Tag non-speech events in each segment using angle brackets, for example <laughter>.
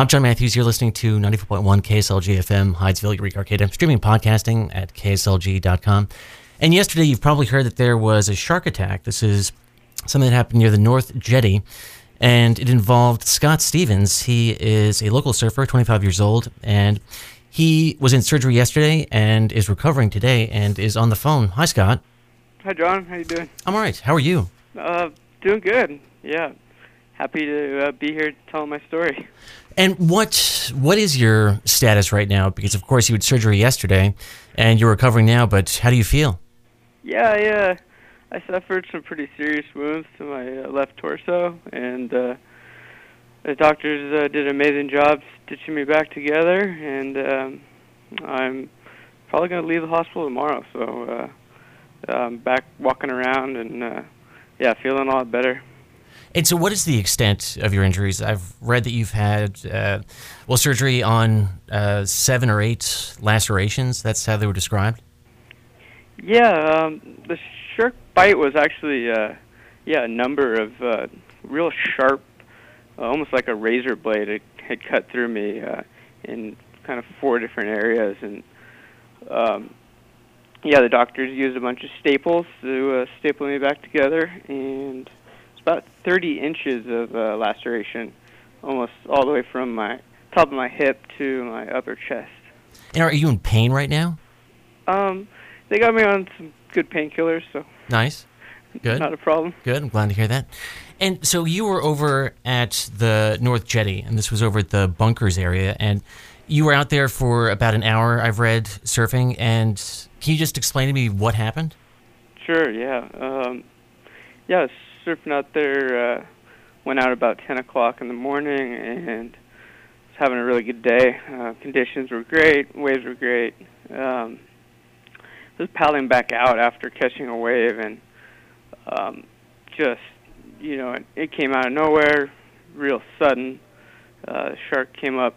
I'm John Matthews. You're listening to 94.1 KSLG FM, Hydesville, Eureka Arcata, streaming podcasting at kslg.com. And yesterday, you've probably heard that there was a shark attack. This is something that happened near the North Jetty, and it involved Scott Stevens. He is a local surfer, 25 years old, and he was in surgery yesterday and is recovering today and is on the phone. Hi, Scott. Hi, John. How you doing? I'm all right. How are you? Uh, doing good. Yeah, happy to uh, be here telling my story. And what what is your status right now? Because of course you had surgery yesterday, and you're recovering now. But how do you feel? Yeah, yeah. I suffered some pretty serious wounds to my uh, left torso, and uh, the doctors uh, did an amazing job stitching me back together. And um, I'm probably going to leave the hospital tomorrow, so uh, I'm back walking around and uh, yeah, feeling a lot better. And so, what is the extent of your injuries? I've read that you've had, uh, well, surgery on uh, seven or eight lacerations. That's how they were described. Yeah, um, the shark bite was actually, uh, yeah, a number of uh, real sharp, uh, almost like a razor blade. It had cut through me uh, in kind of four different areas, and um, yeah, the doctors used a bunch of staples to staple me back together, and it's about 30 inches of uh, laceration, almost all the way from my top of my hip to my upper chest. And are you in pain right now? Um, they got me on some good painkillers, so Nice. Good. not a problem. Good. I'm glad to hear that. And so you were over at the North Jetty, and this was over at the bunkers area, and you were out there for about an hour. I've read surfing, and can you just explain to me what happened? Sure, yeah. Um, yeah, surfing out there. Uh, went out about 10 o'clock in the morning and was having a really good day. Uh, conditions were great, waves were great. Um, was paddling back out after catching a wave and um, just, you know, it, it came out of nowhere, real sudden. Uh, shark came up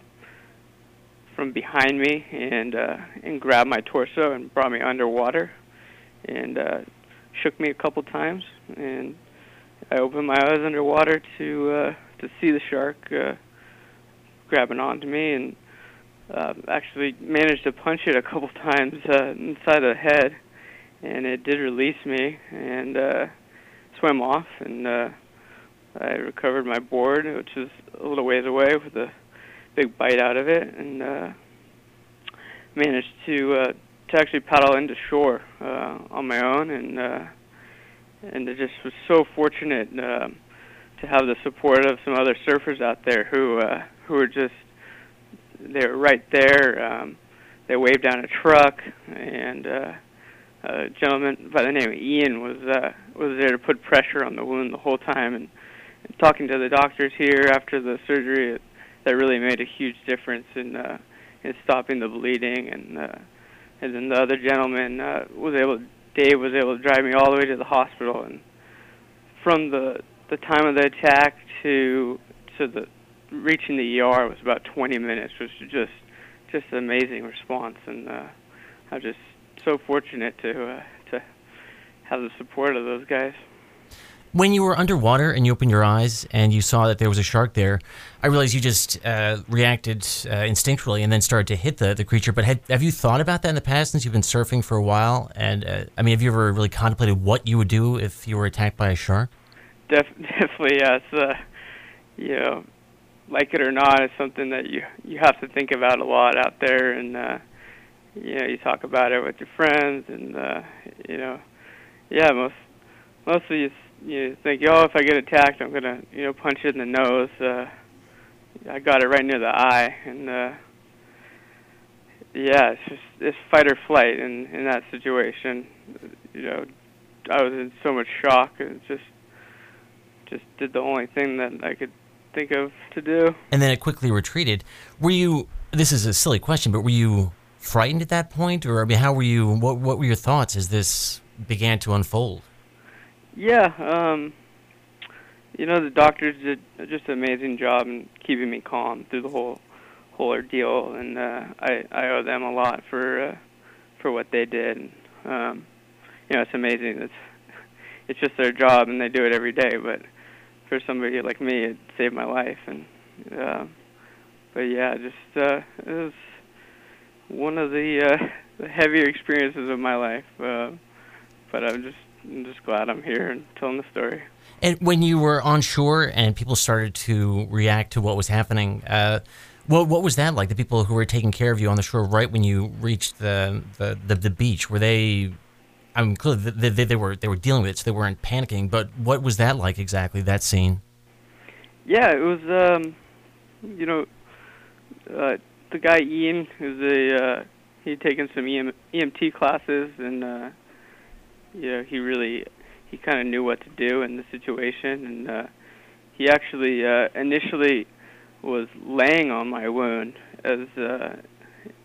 from behind me and uh, and grabbed my torso and brought me underwater and uh, shook me a couple times and I opened my eyes underwater to uh, to see the shark uh, grabbing onto me and uh, actually managed to punch it a couple <laughs> times uh, inside of the head. And it did release me and uh, swam off and uh, I recovered my board which was a little ways away with a big bite out of it and uh, managed to uh, to actually paddle into shore uh, on my own and uh, and I just was so fortunate um, to have the support of some other surfers out there who uh, who were just they were right there. Um, they waved down a truck, and uh, a gentleman by the name of Ian was uh, was there to put pressure on the wound the whole time. And, and talking to the doctors here after the surgery, it, that really made a huge difference in uh, in stopping the bleeding. And uh, and then the other gentleman uh, was able, Dave was able to drive me all the way to the hospital. And from the the time of the attack to to the reaching the ER was about 20 minutes, which was just just an amazing response, and uh, I'm just so fortunate to uh, to have the support of those guys. When you were underwater and you opened your eyes and you saw that there was a shark there, I realized you just uh, reacted uh, instinctually and then started to hit the, the creature. But had, have you thought about that in the past since you've been surfing for a while? And uh, I mean, have you ever really contemplated what you would do if you were attacked by a shark? Def- <laughs> definitely, yes. Uh, you know, like it or not, it's something that you you have to think about a lot out there, and uh, you know, you talk about it with your friends, and uh, you know, yeah, most mostly you you think, oh, if I get attacked, I'm gonna you know punch it in the nose. Uh, I got it right near the eye, and uh, yeah, it's just it's fight or flight in in that situation. You know, I was in so much shock, and just just did the only thing that I could think of to do. And then it quickly retreated. Were you? This is a silly question, but were you frightened at that point, or I mean, how were you? What What were your thoughts as this began to unfold? Yeah, um, you know the doctors did just an amazing job in keeping me calm through the whole whole ordeal, and uh, I I owe them a lot for uh, for what they did. Um, you know, it's amazing. It's it's just their job, and they do it every day. But for somebody like me, it saved my life, and uh, but yeah, just uh, it was one of the, uh, <laughs> the heavier experiences of my life. Uh, but I'm just I'm just glad I'm here and telling the story. And when you were on shore and people started to react to what was happening, uh, what what was that like? The people who were taking care of you on the shore right when you reached the the, the, the beach were they? I mean, clearly they, they, they, were they were dealing with it, so they weren't panicking. But what was that like exactly? That scene? Yeah, it was. Um, you know, uh, the guy Ian, who's a uh, he'd taken some EM, EMT classes, and uh, you know he really he kind of knew what to do in the situation, and uh, he actually uh, initially was laying on my wound as uh,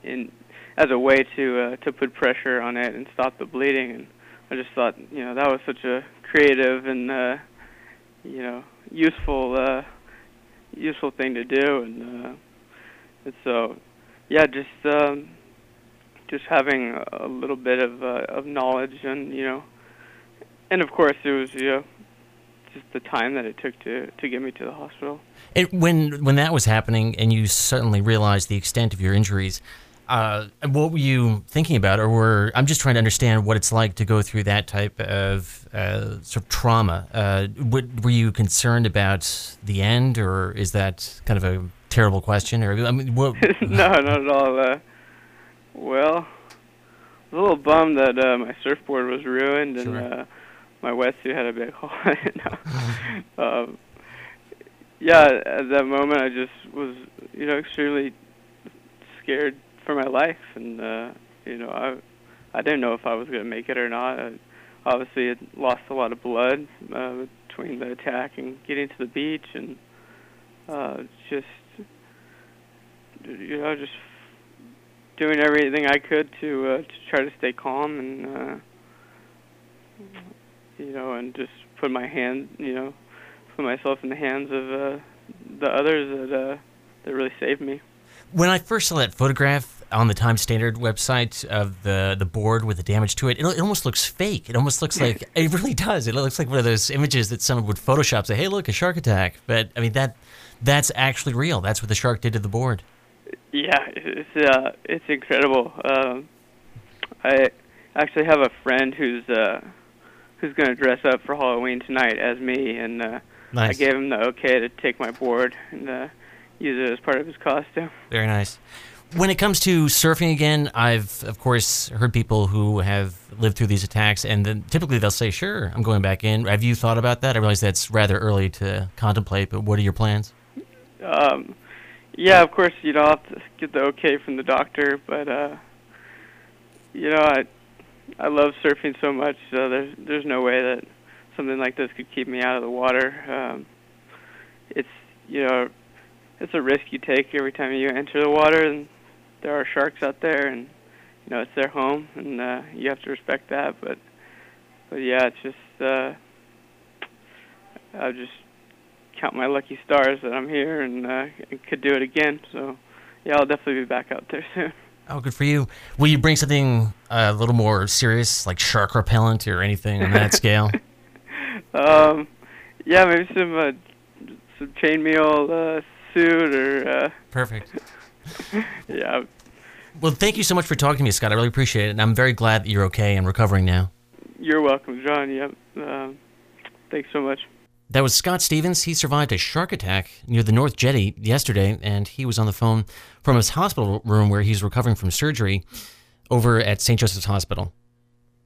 in as a way to uh, to put pressure on it and stop the bleeding. And I just thought, you know, that was such a creative and uh, you know useful uh, useful thing to do. And, uh, and so, yeah, just um, just having a little bit of uh, of knowledge and you know, and of course it was you know just the time that it took to to get me to the hospital. And when when that was happening, and you suddenly realized the extent of your injuries, uh, what were you thinking about, or were I'm just trying to understand what it's like to go through that type of uh, sort of trauma. Uh, what, were you concerned about the end, or is that kind of a terrible question? Or I mean, what? <laughs> no, not at all. Well, I was a little bummed that uh, my surfboard was ruined and Sure. uh, my wetsuit had a big hole in it. <laughs> No. um, yeah, at that moment, I just was, you know, extremely scared for my life, and uh, you know, I, I didn't know if I was going to make it or not. I obviously had lost a lot of blood uh, between the attack and getting to the beach, and uh, just, you know, just doing everything I could to uh, to try to stay calm and uh, you know and just put my hand you know put myself in the hands of uh, the others that uh, that really saved me. When I first saw that photograph on the Times Standard website of the the board with the damage to it, it, it almost looks fake. It almost looks like <laughs> it really does. It looks like one of those images that someone would Photoshop. Say, "Hey, look, a shark attack." But I mean that that's actually real. That's what the shark did to the board. Yeah, it's uh, it's incredible. Um, I actually have a friend who's uh, who's going to dress up for Halloween tonight as me, and uh, I gave him the okay to take my board and uh, use it as part of his costume. very nice. When it comes to surfing again, I've of course heard people who have lived through these attacks, and then typically they'll say, "Sure, I'm going back in." Have you thought about that? I realize that's rather early to contemplate, but what are your plans? Um, yeah, of course, you know, I'll have to get the okay from the doctor, but uh, you know, I I love surfing so much, so there's there's no way that something like this could keep me out of the water. Um, it's you know, it's a risk you take every time you enter the water, and there are sharks out there, and you know, it's their home, and uh, you have to respect that. But but yeah, it's just uh, I just count my lucky stars that I'm here and uh, could do it again. So, yeah, I'll definitely be back out there <laughs> soon. Oh, good for you. Will you bring something uh, a little more serious, like shark repellent or anything on that <laughs> scale? Um, yeah, maybe some uh, some chainmail uh, suit or uh, Perfect. <laughs> yeah. Well, thank you so much for talking to me, Scott. I really appreciate it, and I'm very glad that you're okay and recovering now. You're welcome, John. Yep. Um, thanks so much. That was Scott Stevens. He survived a shark attack near the North Jetty yesterday, and he was on the phone from his hospital room where he's recovering from surgery over at St. Joseph's Hospital.